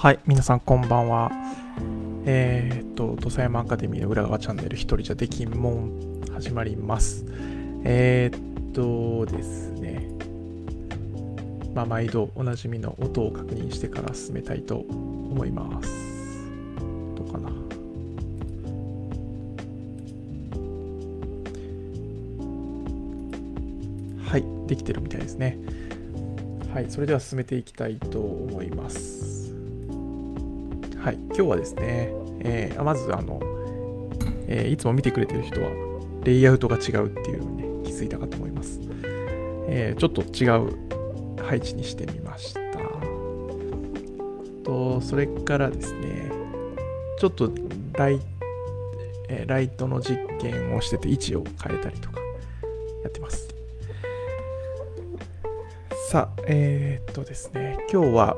はい、皆さんこんばんは。えー、っと、土佐山アカデミーの裏側チャンネル、一人じゃできんもん、始まります。えー、っとですね、まあ、毎度おなじみの音を確認してから進めたいと思います。どうかな。はい、できてるみたいですね。はい、それでは進めていきたいと思います。今日はですね、えーまずあの、えーいつも見てくれてる人は、レイアウトが違うっていうのにね、気づいたかと思います。えーちょっと違う配置にしてみました。と、それからですね、ちょっとライ,、えーライトの実験をしてて位置を変えたりとかやってます。さあ、えーっとですね、今日は、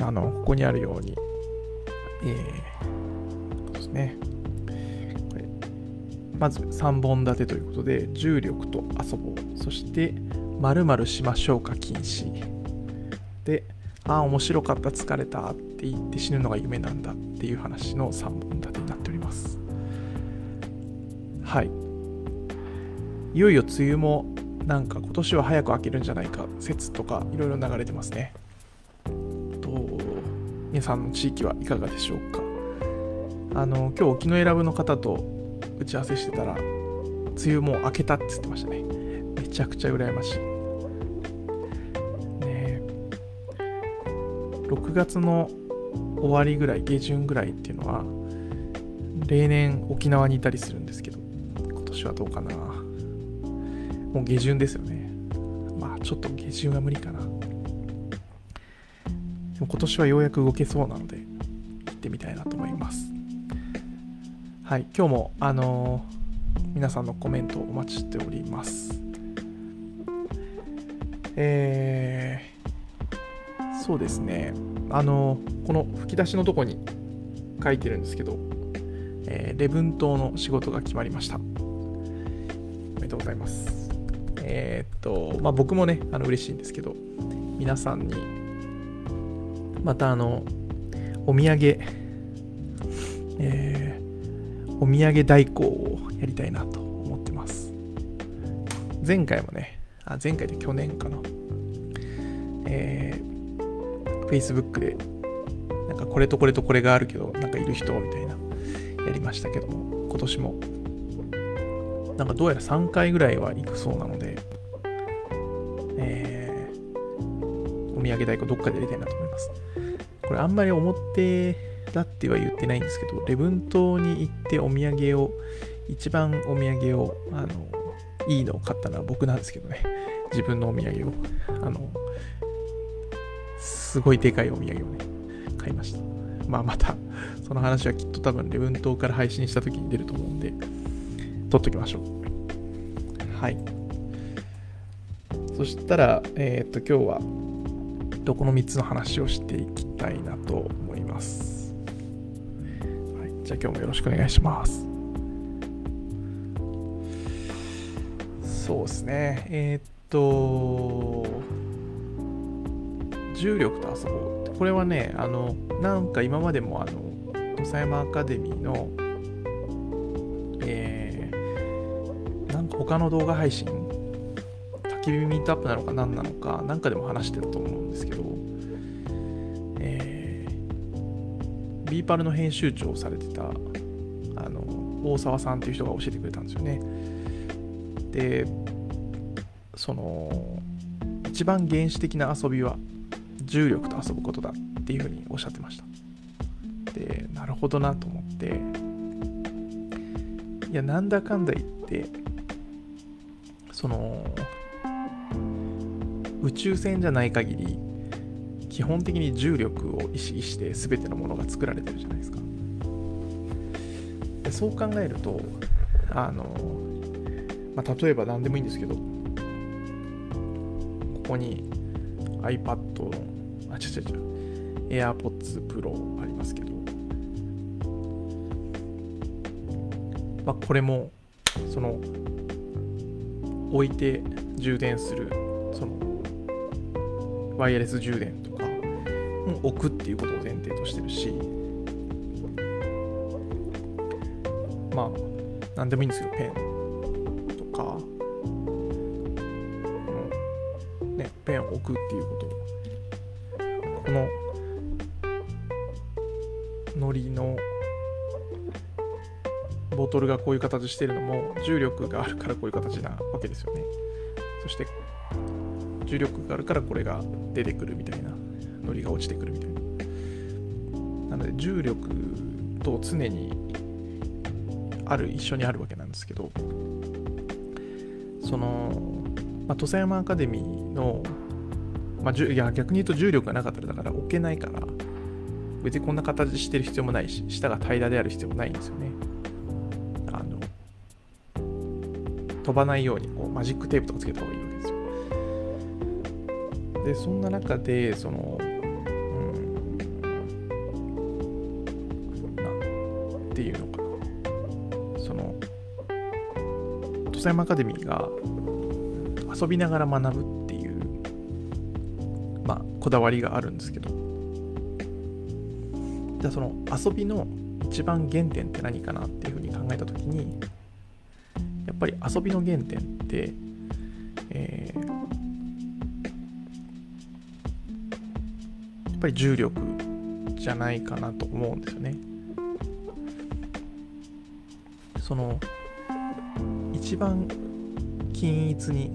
あの、ここにあるように、えー、ですね、これまず3本立てということで、重力と遊ぼう、そして、〇〇しましょうか禁止。で、ああ、面白かった、疲れたって言って死ぬのが夢なんだっていう話の3本立てになっております。はい。いよいよ梅雨もなんか今年は早く明けるんじゃないか説とかいろいろ流れてますね。皆さんの地域はいかがでしょうか？あの今日沖永良部の方と打ち合わせしてたら梅雨もう明けたって言ってましたね。めちゃくちゃ羨ましい。ね6月の終わりぐらい下旬ぐらいっていうのは例年沖縄にいたりするんですけど今年はどうかなもう下旬ですよね。まあちょっと下旬は無理かな。今年はようやく動けそうなので、行ってみたいなと思います。はい、今日も、あのー皆さんのコメントをお待ちしております。えー、そうですね。あのーこの吹き出しのとこに書いてるんですけど、えー礼文島の仕事が決まりました。おめでとうございます。えーっと、まあ、僕もね、あの嬉しいんですけど、皆さんに、またあの、お土産、えーお土産代行をやりたいなと思ってます。前回もね、あ前回で去年かな、えー、Facebook で、なんかこれとこれとこれがあるけど、なんかいる人みたいな、やりましたけども、今年もなんかどうやら3回ぐらいは行くそうなので、えー、お土産代行どっかでやりたいなと。これあんまり表だっては言ってないんですけど、礼文島に行ってお土産を、一番お土産を、あの、いいのを買ったのは僕なんですけどね、自分のお土産を、あの、すごいでかいお土産をね、買いました。まあまた、その話はきっと多分礼文島から配信した時に出ると思うんで、撮っときましょう。はい。そしたら、えーっと、今日は、どこの3つの話をしていきたいなと思います。はい、じゃあ今日もよろしくお願いします。そうですね。えーっと、重力と遊ぼう。これはね、あの、なんか今までもあの、土佐山アカデミーの、えー、なんか他の動画配信、焚き火ミートアップなのか何なのか、なんかでも話してたと思うんですけど、ビーパルの編集長をされてた、あの、大沢さんっていう人が教えてくれたんですよね。で、その、一番原始的な遊びは重力と遊ぶことだっていうふうにおっしゃってました。で、なるほどなと思って、いや、なんだかんだ言って、その、宇宙船じゃない限り、基本的に重力を意識して全てのものが作られてるじゃないですか。でそう考えると、あの、まあ、例えば何でもいいんですけど、ここに iPad の、あ、違う違う違う、AirPods Pro ありますけど、まあ、これも、その、置いて充電する、その、ワイヤレス充電とか、を置くっていうことを前提テートしてるしまあ何でもいいんですよペンとか、うんね、ペンを置くっていうことこののりのボトルがこういう形してるのも重力があるからこういう形なわけですよね。そして重力があるからこれが出てくるみたいな。のりが落ちてくるみたいな。なので重力と常にある一緒にあるわけなんですけどその、まあ、土佐山アカデミーの、まあ、いや逆に言うと重力がなかったらだから置けないから別にこんな形してる必要もないし下が平らである必要もないんですよね。あの飛ばないようにこうマジックテープとかつけた方がいいわけですよ。でそんな中でその土佐山アカデミーが遊びながら学ぶっていうまあこだわりがあるんですけどじゃあその遊びの一番原点って何かなっていうふうに考えた時にやっぱり遊びの原点ってえーぱり重力じゃないかなと思うんですよね。その一番均一に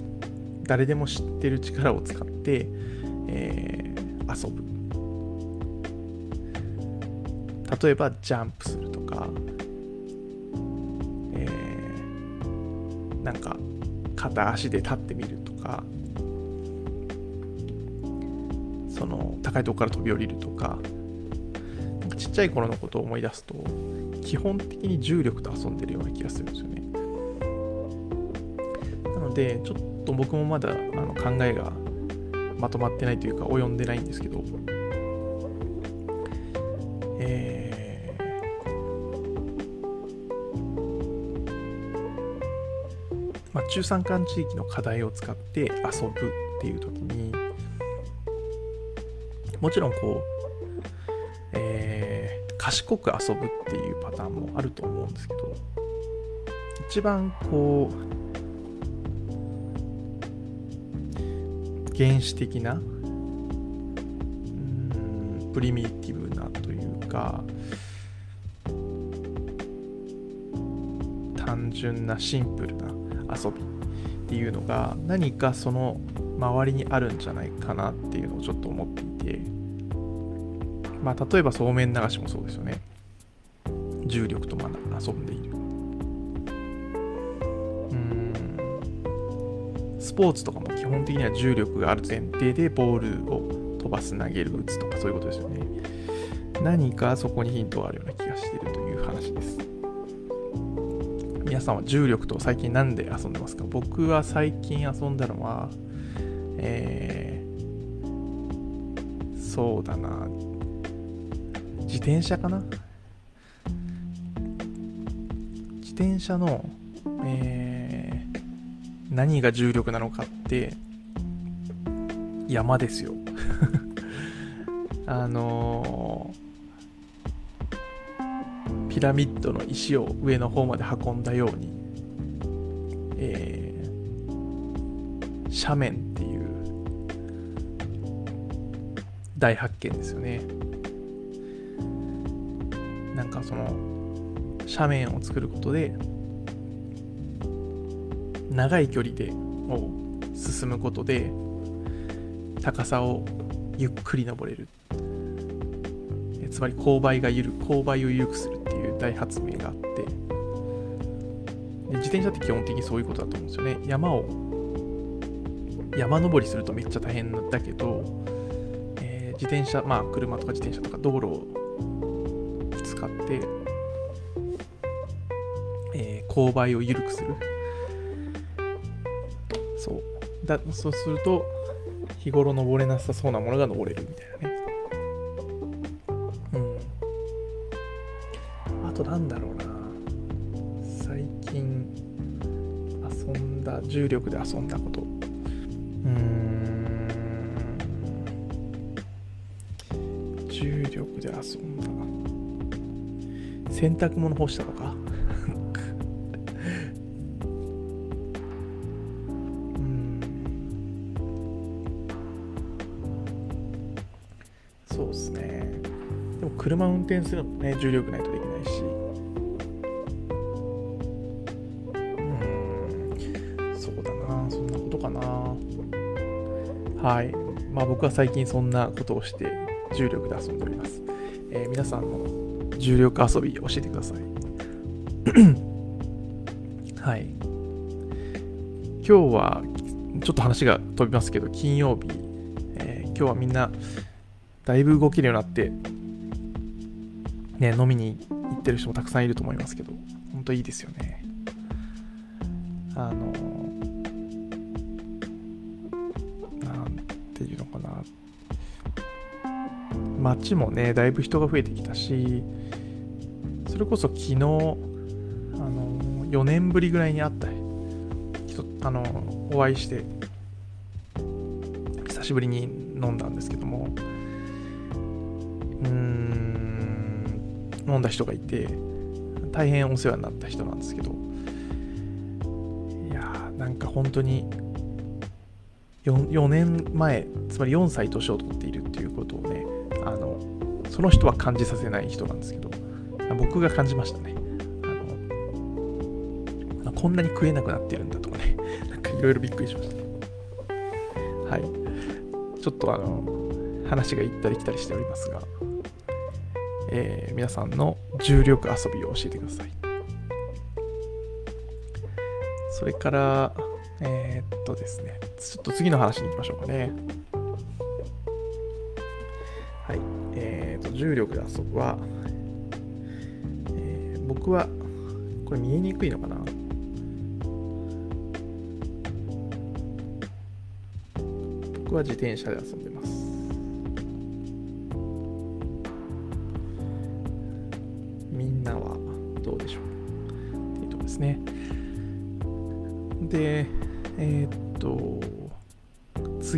誰でも知ってる力を使って、えー、遊ぶ。例えばジャンプするとか、えー、なんか片足で立ってみるとかその高いとこから飛び降りるとかちっちゃい頃のことを思い出すと基本的に重力と遊んでるような気がするんですよね。でちょっと僕もまだあの考えがまとまってないというか及んでないんですけど。えー。まあ、中山間地域の課題を使って遊ぶっていう時にもちろんこう、えー、賢く遊ぶっていうパターンもあると思うんですけど一番こう原始的なうんプリミティブなというか単純なシンプルな遊びっていうのが何かその周りにあるんじゃないかなっていうのをちょっと思っていてまあ例えばそうめん流しもそうですよね。重力とまだ遊んでいる。うん。スポーツとかも本的には重力がある前提でボールを飛ばす投げる打つとかそういうことですよね。何かそこにヒントがあるような気がしているという話です。皆さんは重力と最近何で遊んでますか？僕は最近遊んだのはえー、そうだな。自転車かな？自転車の、えー、何が重力なのかって山ですよ。あのー、ピラミッドの石を上の方まで運んだように、えー、斜面っていう大発見ですよね。なんかその斜面を作ることで長い距離でを進むことで高さをゆっくり登れる。つまり勾配が緩勾配を緩くするっていう大発明があって。で自転車って基本的にそういうことだと思うんですよね。山を山登りするとめっちゃ大変だけどえ自転車、まあ車とか自転車とか道路を使って、えー、勾配を緩くする。だそうすると、日頃登れなさそうなものが登れるみたいなね。うん。あとなんだろうな。最近遊んだ、重力で遊んだことうん。重力で遊んだ洗濯物干したとか？そうですね。でも車運転するのもね重力ないとできないし。うん。そうだな。そんなことかな。はい。まあ僕は最近そんなことをして重力で遊んでおります、えー、皆さんの重力遊び教えてください。はい。今日はちょっと話が飛びますけど金曜日、えー、今日はみんなだいぶ動けるようになってね飲みに行ってる人もたくさんいると思いますけど本当いいですよね。あのなんていうのかな。街もねだいぶ人が増えてきたしそれこそ昨日あの4年ぶりぐらいに会った人あのお会いして久しぶりに飲んだんですけどもうん飲んだ人がいて大変お世話になった人なんですけどいやーなんか本当に 4, 4年前つまり4歳年を取っているっていうことをねあのその人は感じさせない人なんですけど僕が感じましたね。あのこんなに食えなくなってるんだとかね、なんかいろいろびっくりしました。はい。ちょっとあの、話が行ったり来たりしておりますが、えー、皆さんの重力遊びを教えてください。それから、えー、っとですね、ちょっと次の話に行きましょうかね。はい。えー、っと、重力で遊ぶは、僕は、これ見えにくいのかな？僕は自転車で遊んでます。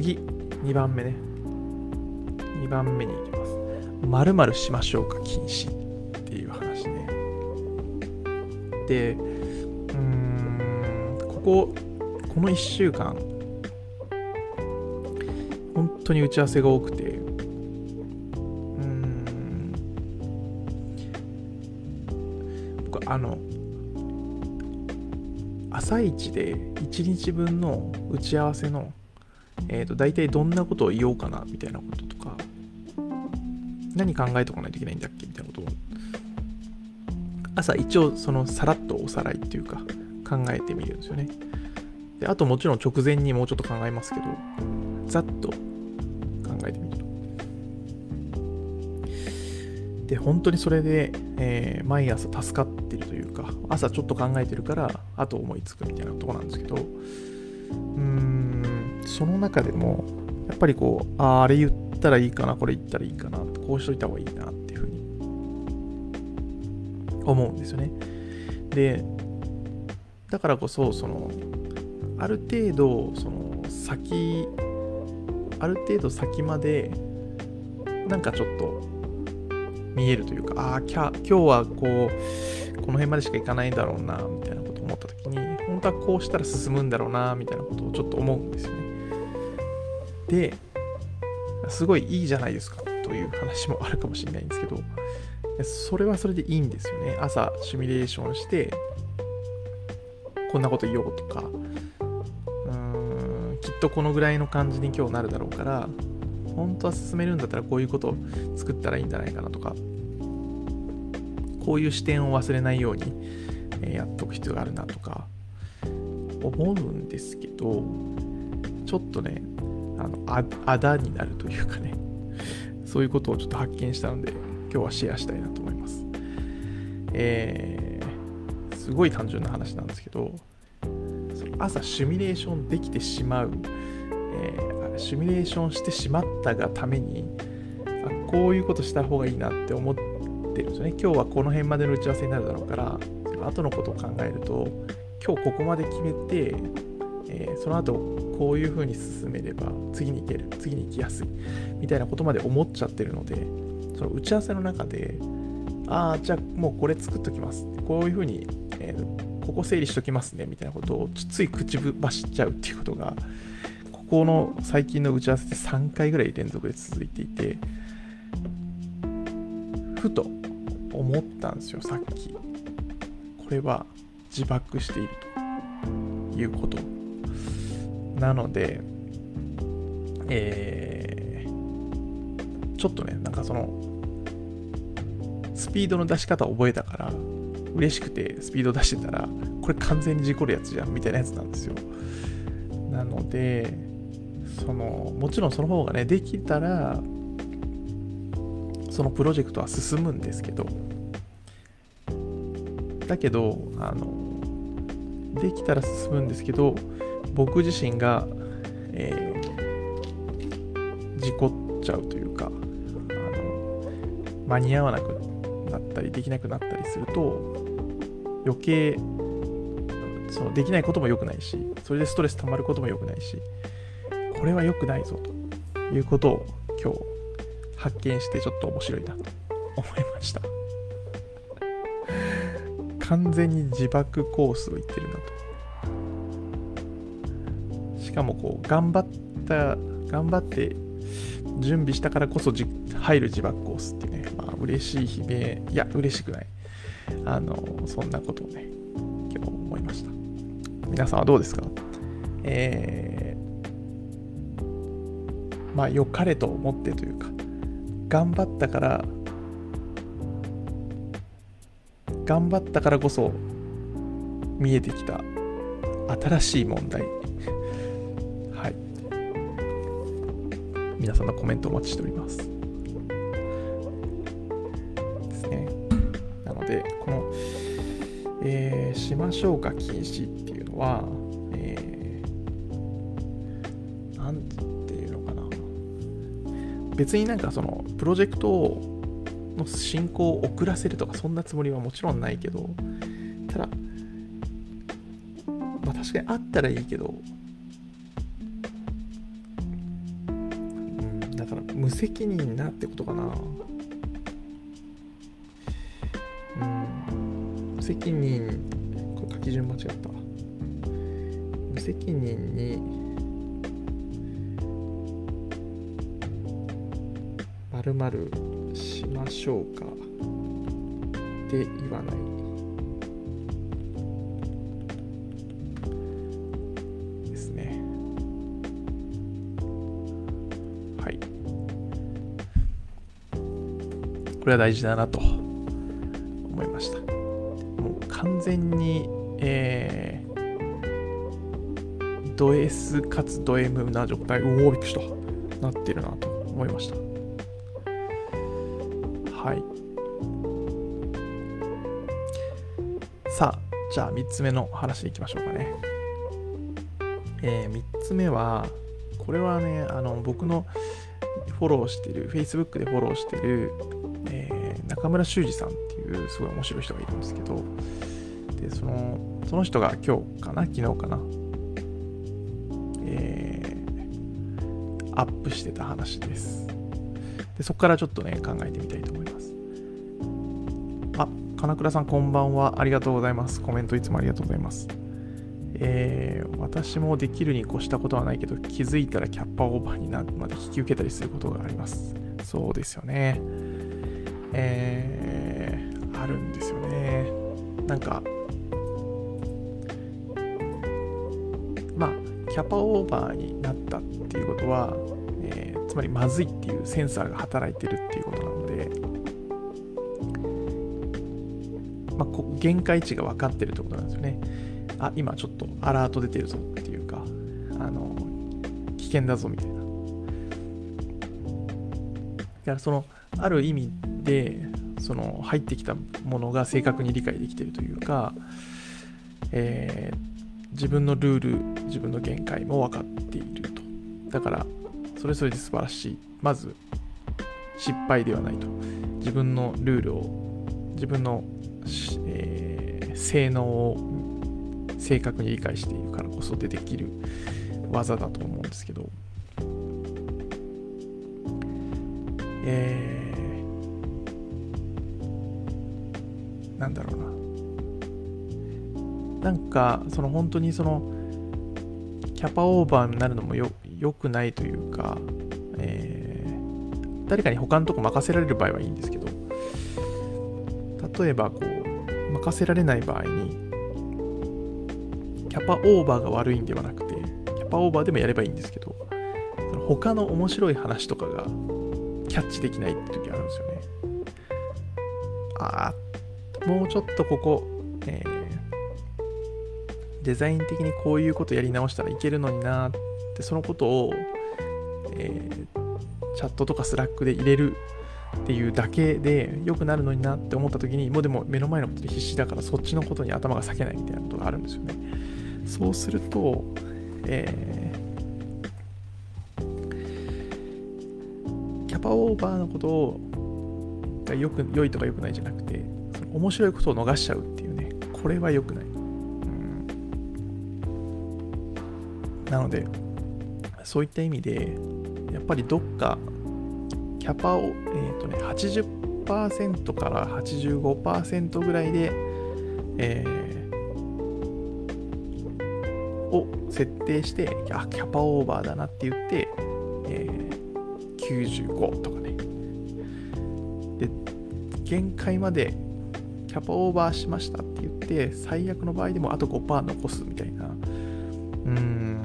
次、2番目ね。2番目に行きます。〇〇しましょうか禁止っ。てい、うーん、ここ、この1週間、本当に打ち合わせが多くて、うん、僕、あの、朝一で1日分の打ち合わせの、え、ー、と、大体どんなことを言おうかな、みたいなこととか、何考えとかないといけないんだっけみたいなことを朝一応そのさらっとおさらいっていうか考えてみるんですよね。であともちろん直前にもうちょっと考えますけど、ざっと考えてみると。で、本当にそれで、えー、毎朝助かってるというか、朝ちょっと考えてるから、あと思いつくみたいなとこなんですけど、うーん、その中でも、やっぱりこう、ああれ言ったらいいかな、これ言ったらいいかな、こうしといた方がいいなっていうふうに思うんですよね。で、だからこそ、その、ある程度、その、先、ある程度先まで、なんかちょっと、見えるというか、ああ、今日はこう、この辺までしか行かないんだろうな、みたいなこと思った時に、本当はこうしたら進むんだろうな、みたいなことをちょっと思うんですよね。で、すごいいいじゃないですか、という話もあるかもしれないんですけど、それはそれでいいんですよね。朝シミュレーションして、こんなこと言おうとか、うーん、きっとこのぐらいの感じに今日なるだろうから、本当は進めるんだったらこういうことを作ったらいいんじゃないかなとか、こういう視点を忘れないように、やっとく必要があるなとか、思うんですけど、ちょっとね、あの、あ、あだになるというかね、そういうことをちょっと発見したので、今日はシェアしたいなと思います。えー、すごい単純な話なんですけど、朝シミュレーションできてしまう、えー、シミュレーションしてしまったがために、あこういうことした方がいいなって思ってるんですよね。今日はこの辺までの打ち合わせになるだろうから、後のことを考えると、今日ここまで決めて、えー、その後こういう風に進めれば次に行ける次に行きやすいみたいなことまで思っちゃってるのでその打ち合わせの中でああじゃあもうこれ作っときます。こういうふうに、えー、ここ整理しときますねみたいなことをつい口走っちゃうっていうことがここの最近の打ち合わせで3回ぐらい連続で続いていてふと思ったんですよさっき。これは自爆しているということ。なのでえー、ちょっとねなんかそのスピードの出し方を覚えたから嬉しくてスピード出してたらこれ完全に事故るやつじゃんみたいなやつなんですよ。なのでそのもちろんその方がねできたらそのプロジェクトは進むんですけどだけどあのできたら進むんですけど僕自身が、えー、事故っちゃうというかあの間に合わなくなったりできなくなったりすると余計そのできないことも良くないしそれでストレス溜まることも良くないしこれは良くないぞということを今日発見してちょっと面白いなと思いました。完全に自爆コースを言ってるなと。かもこう頑張った頑張って準備したからこそ入る自爆コースってねまあ嬉しい悲鳴いや嬉しくない。あのそんなことをね今日思いました。皆さんはどうですか？えー、まあ良かれと思ってというか頑張ったから頑張ったからこそ見えてきた新しい問題皆さんのコメントお待ちしております。ですね。なのでこの、えー、しましょうか禁止っていうのはえー、なんていうのかな。別になんかそのプロジェクトの進行を遅らせるとかそんなつもりはもちろんないけどただまあ確かにあったらいいけど責任なってことかな。うん。無責任。これ書き順間違った。無責任に。まるしましょうか。って言わない。れは大事だなと思いました。もう完全にえー、ド S かつド M な状態おおびっくりした。なってるなと思いました。はい。さあじゃあ3つ目の話いきましょうかね。えー、3つ目はこれはねあの僕のフォローしてる Facebook でフォローしてる、中村修二さんっていうすごい面白い人がいるんですけどでそのその人が今日かな昨日かなえー、アップしてた話ですでそこからちょっとね考えてみたいと思いますあ、金倉さんこんばんは。ありがとうございます。コメントいつもありがとうございます。えー、私もできるに越したことはないけど、気づいたらキャッパオーバーになるまで引き受けたりすることがあります。そうですよね。えー、あるんですよね。なんか、まあ、キャパオーバーになったっていうことは、えー、つまりまずいっていうセンサーが働いてるっていうことなので、まあ、こ限界値が分かってるってことなんですよね。あ、今ちょっとアラート出てるぞっていうか、あの、危険だぞみたいな。だからその、ある意味で、その入ってきたものが正確に理解できてるというか、えー、自分のルール、自分の限界も分かっていると。だから、それそれで素晴らしい。まず、失敗ではないと。自分のルールを、自分のえー、性能を正確に理解しているからこそでできる技だと思うんですけど、えー、なんだろうな。なんかその本当にそのキャパオーバーになるのもよくないというか、えー、誰かに他のとこ任せられる場合はいいんですけど例えばこう任せられない場合にキャパオーバーが悪いんではなくてキャパオーバーでもやればいいんですけど他の面白い話とかがキャッチできないって時あるんですよね。ああもうちょっとここ、えー、デザイン的にこういうことやり直したらいけるのになってそのことを、えー、チャットとか Slack で入れるっていうだけで良くなるのになって思った時にもうでも目の前のことで必死だからそっちのことに頭が割けないみたいなことがあるんですよね。そうすると、えー、キャパオーバーのことをがよく良いとか良くないじゃなくて面白いことを逃しちゃうっていうね。これは良くない、うん、なのでそういった意味でやっぱりどっかキャパを、えーとね、80%から85%ぐらいで、えー、を設定して、あ、キャパオーバーだなって言って、えー、95とかね。で、限界までャパオーバーしましたって言って、最悪の場合でもあと5%残すみたいな。うん。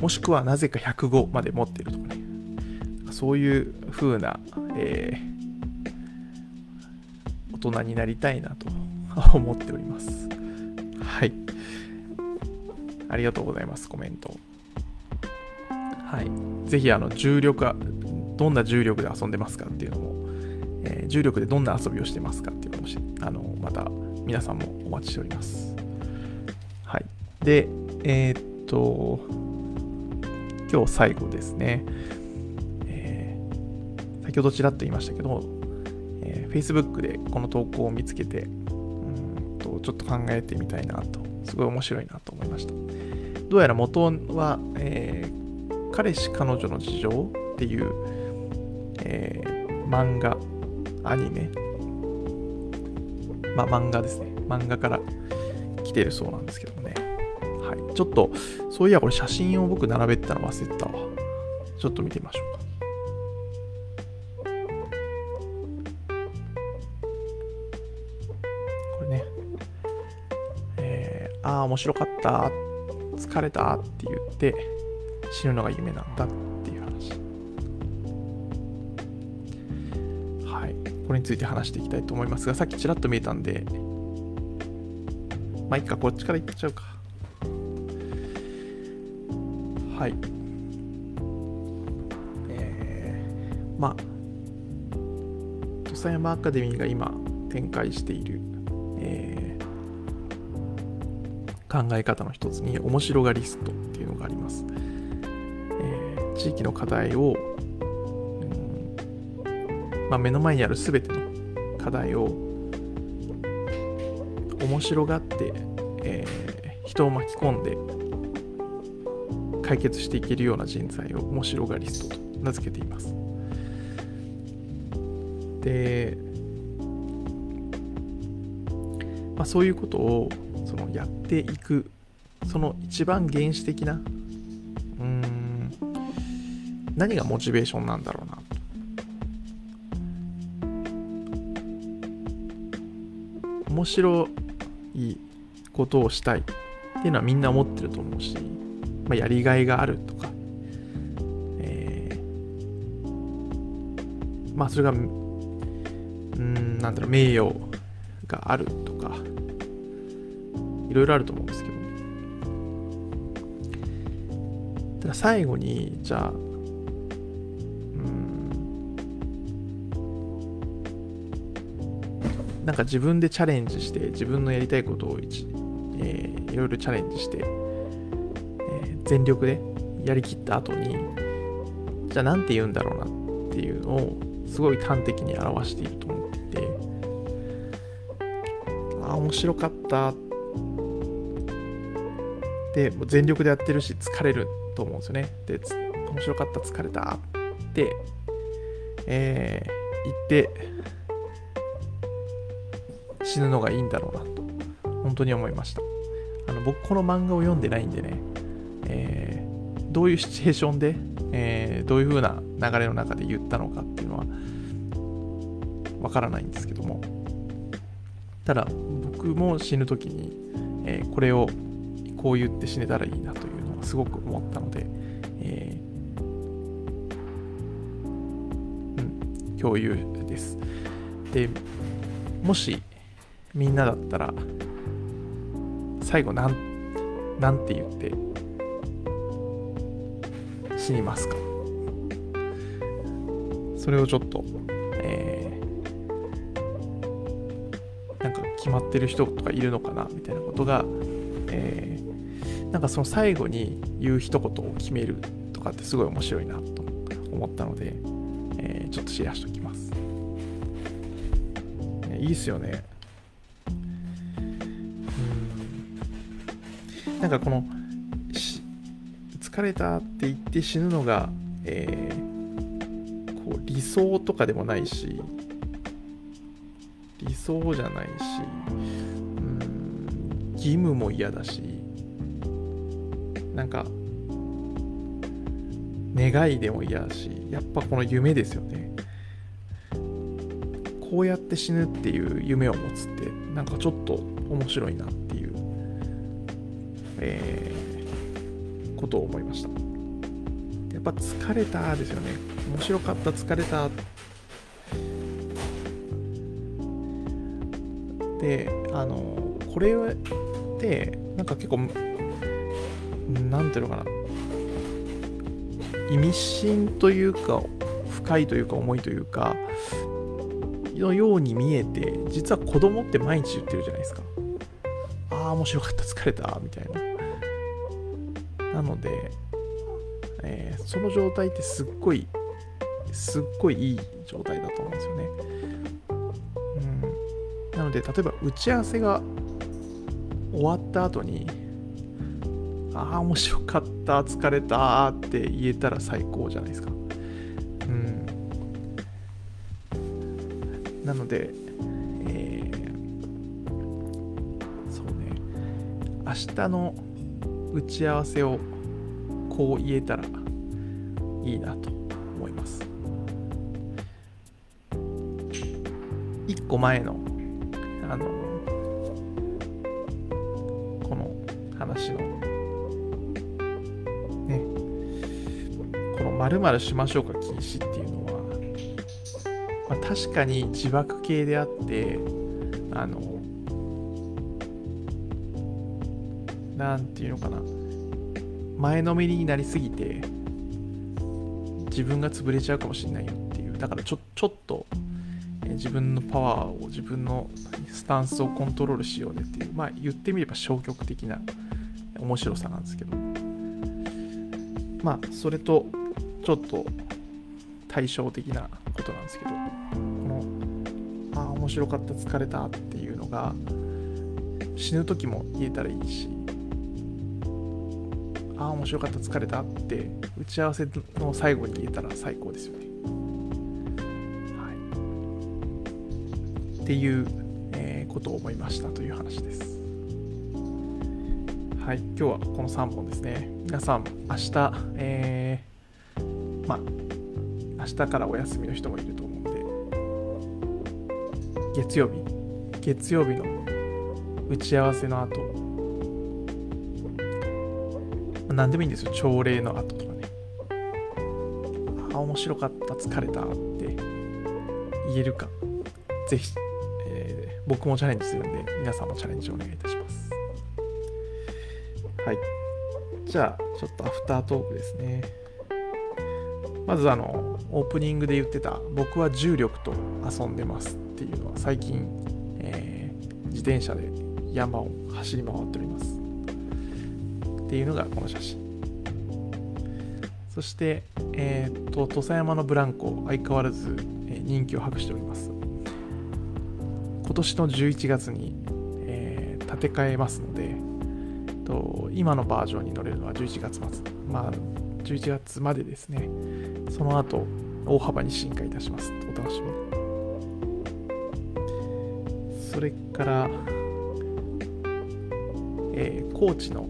もしくはなぜか105まで持ってるとかね。そういう風な、えー、大人になりたいなと思っております。はい。ありがとうございます、コメント。はい。ぜひ、あの、重力、どんな重力で遊んでますかっていうのも、えー、重力でどんな遊びをしてますかっていう、皆さんもお待ちしております。はい。で、えー、っと、今日最後ですね。先ほどちらっと言いましたけど、えー、Facebook でこの投稿を見つけて、うんとちょっと考えてみたいなと、すごい面白いなと思いました。どうやら元は、えー、彼氏彼女の事情っていう、えー、漫画、アニメ、まあ漫画ですね。漫画から来てるそうなんですけどね。はい。ちょっと、そういやこれ写真を僕並べてたの忘れてたわ。ちょっと見てみましょうかこれね。ああ、面白かった、疲れたって言って死ぬのが夢なんだっこれについて話していきたいと思いますが、さっきちらっと見えたんで、まあいっか、こっちから行っちゃうか。はい。えー、まあ、土佐山アカデミーが今展開している、えー考え方の一つに面白がリストっていうのがあります。えー、地域の課題を、まあ、目の前にある全ての課題を面白がって、えー、人を巻き込んで解決していけるような人材を面白がリストと名付けています。で、まあ、そういうことをそのやっていくその一番原始的なうん何がモチベーションなんだろうな面白いことをしたいっていうのはみんな思ってると思うし、まあ、やりがいがあるとか、えー、まあそれがうんなんだろう名誉があるとか。いろいろあると思うんですけど。ただ最後にじゃあなんか自分でチャレンジして自分のやりたいことを、えー、いろいろチャレンジして、えー、全力でやりきった後にじゃあ何て言うんだろうなっていうのをすごい端的に表していると思っていてあ面白かったで、もう全力でやってるし、疲れると思うんですよね。で、面白かった、疲れたって、えー、言って、死ぬのがいいんだろうなと本当に思いましたあの僕この漫画を読んでないんでね、えー、どういうシチュエーションで、えー、どういう風な流れの中で言ったのかっていうのはわからないんですけどもただ僕も死ぬ時に、えー、これをこう言って死ねたらいいなというのはすごく思ったので、えー、うん、共有です。で、もしみんなだったら最後なんなんて言って死にますか？それをちょっと、えー、なんか決まってる人とかいるのかなみたいなことが、えー、なんかその最後に言う一言を決めるとかってすごい面白いなと思ったので、えー、ちょっとシェアしておきます。いいっすよね。なんかこの疲れたって言って死ぬのが、えー、こう理想とかでもないし理想じゃないしうん義務も嫌だしなんか願いでも嫌だしやっぱこの夢ですよね。こうやって死ぬっていう夢を持つってなんかちょっと面白いな。ってえー、ことを思いました。やっぱ疲れたですよね。面白かった、疲れた。で、あの、これって、なんか結構、なんていうのかな。意味深というか、深いというか、重いというか、のように見えて、実は子供って毎日言ってるじゃないですか。ああ、面白かった、疲れた、みたいな。なので、えー、その状態ってすっごい、すっごいいい状態だと思うんですよね。うん、なので、例えば打ち合わせが終わった後に、ああ、面白かった、疲れたって言えたら最高じゃないですか。うん。なので、えー、そうね、明日の打ち合わせをこう言えたらいいなと思います。1個前のあのこの話のねこの〇〇しましょうか禁止っていうのは、まあ、確かに自爆系であってあの何て言うのかな前のめりになりすぎて自分が潰れちゃうかもしれないよっていう。だからちょちょっと自分のパワーを自分のスタンスをコントロールしようねっていう。まあ言ってみれば消極的な面白さなんですけど。まあそれとちょっと対照的なことなんですけど。このああ面白かった疲れたっていうのが死ぬ時も言えたらいいし。面白かった疲れたって打ち合わせの最後に言えたら最高ですよね。はい、っていう、えー、ことを思いましたという話です。はい、今日はこの3本ですね。皆さん、明日、えー、まあ、明日からお休みの人もいると思うんで、月曜日、月曜日の打ち合わせの後、何でもいいんですよ。朝礼の後とかね。あ、面白かった、疲れたって言えるか。ぜひ、えー、僕もチャレンジするんで、皆さんもチャレンジお願いいたします。はい。じゃあ、ちょっとアフタートークですね。まずあの、オープニングで言ってた、僕は重力と遊んでますっていうのは最近、えー、自転車で山を走り回っております。っていうのがこの写真。そして、えー、と土佐山のブランコ相変わらず人気を博しております。今年の11月に、えー、建て替えますのでと今のバージョンに乗れるのは11月末。まあ11月までですね。その後大幅に進化いたします。お楽しみに。それから、えー、高知の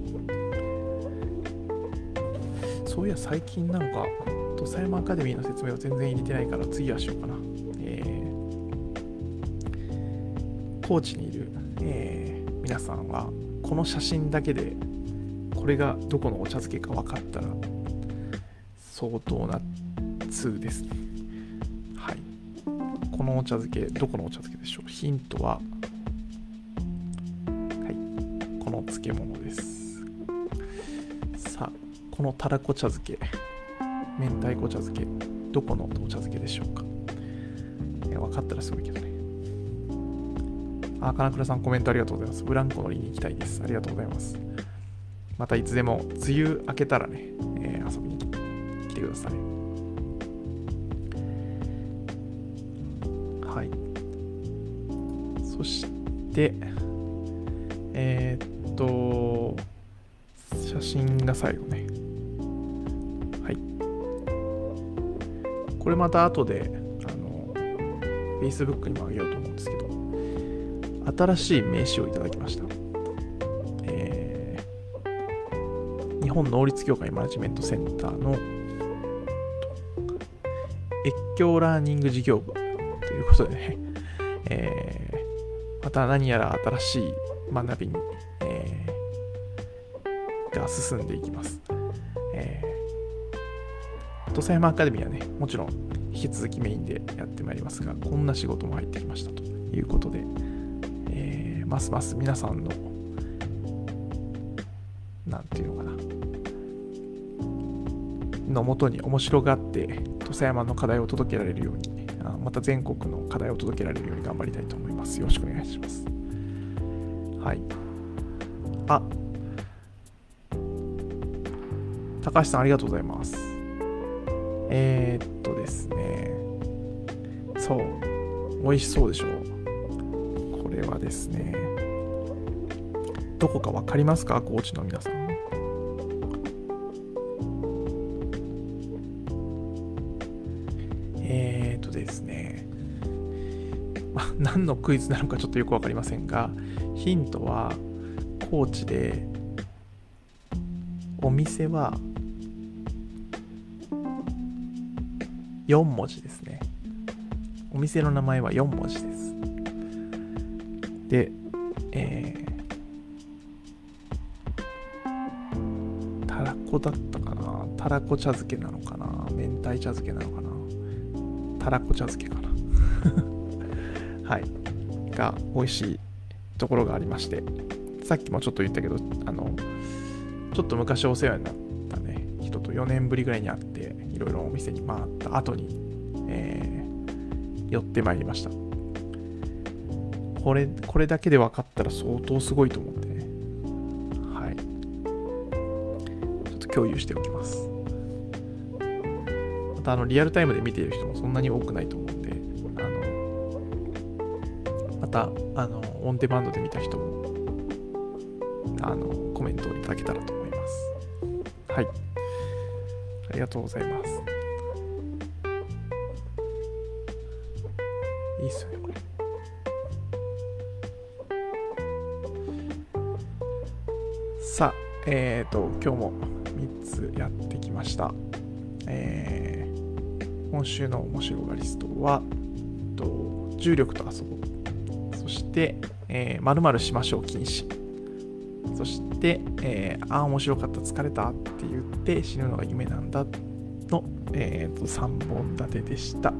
そういや最近なんか土佐山アカデミーの説明を全然入れてないから次はしようかな、えー、高知にいる、えー、皆さんはこの写真だけでこれがどこのお茶漬けか分かったら相当な通ですね。はい。このお茶漬けどこのお茶漬けでしょう？ヒントははい。この漬物です。このたらこ茶漬け明太子茶漬けどこのお茶漬けでしょうか？分かったらすごいけどねあ、金倉さんコメントありがとうございます。ブランコ乗りに行きたいです。ありがとうございます。またいつでも、梅雨明けたらね、えー、遊びに来てくださ。い。また後で、あの、Facebook にもあげようと思うんですけど、新しい名刺をいただきました。えー、日本能率協会マネジメントセンターの越境ラーニング事業部ということでね、えー、また何やら新しい学びに、えー、が進んでいきます。えー、土佐山アカデミーはね、もちろん引き続きメインでやってまいりますが、こんな仕事も入ってきましたということで、ますます皆さんの何て言うのかなのもとに面白がって土佐山の課題を届けられるようにまた全国の課題を届けられるように頑張りたいと思います。よろしくお願いします。はい。あ。高橋さんありがとうございます。えー、っ美味しそうでしょ？うれはですね、どこか分かりますか？高知の皆さん。えーとですね、まあ、何のクイズなのかちょっとよく分かりませんが、ヒントは、高知で、お店は、4文字ですね。お店の名前は4文字です。で、えー、たらこだったかな？たらこ茶漬けなのかな？明太茶漬けなのかな？たらこ茶漬けかな？はい。が美味しいところがありまして、さっきもちょっと言ったけど、あの、ちょっと昔お世話になったね、人と4年ぶりぐらいに会って、いろいろお店に回った後に、寄ってまいりました。これ、これだけで分かったら相当すごいと思ってね。はい。ちょっと共有しておきます。また、あの、リアルタイムで見ている人もそんなに多くないと思うんで、あの、また、あの、オンデマンドで見た人も、あの、コメントをいただけたらと思います。はい。ありがとうございます。えっ、ー、と、今日も3つやってきました。えー、今週の面白がリストは、と重力と遊ぼう。そして、えー、〇〇しましょう禁止。そして、えー、ああ、面白かった、疲れたって言って死ぬのが夢なんだの、えー、と3本立てでした。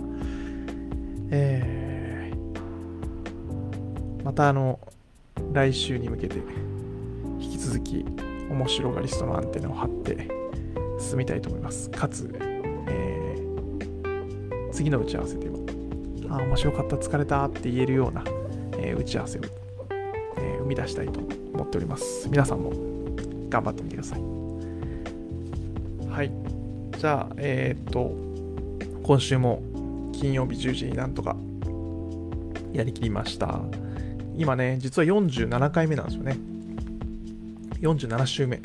えー、またあの、来週に向けて引き続き面白がリストのアンテナを張って進みたいと思います。かつ、えー、次の打ち合わせでは、あ、面白かった、疲れたって言えるような、えー、打ち合わせを、えー、生み出したいと思っております。皆さんも頑張ってみてください。はい。じゃあ、えっ、と、今週も金曜日10時になんとかやりきりました。今ね、実は47回目なんですよね。47週目。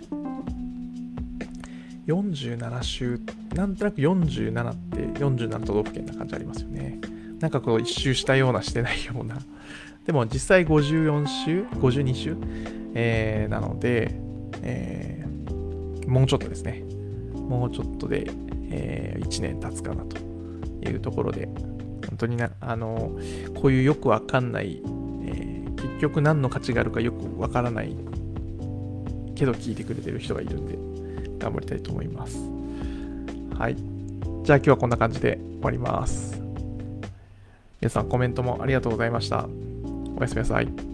47週、なんとなく47って47都道府県な感じありますよね。なんかこう一周したようなしてないような、でも実際54週、52週、えー、なので、えー、もうちょっとですね。もうちょっとで、えー、1年経つかなというところで、本当にな、あの、こういうよくわかんない、えー、結局何の価値があるかよくわからないけど聞いてくれてる人がいるんで、頑張りたいと思います。はい。じゃあ今日はこんな感じで終わります。皆さんコメントもありがとうございました。おやすみなさい。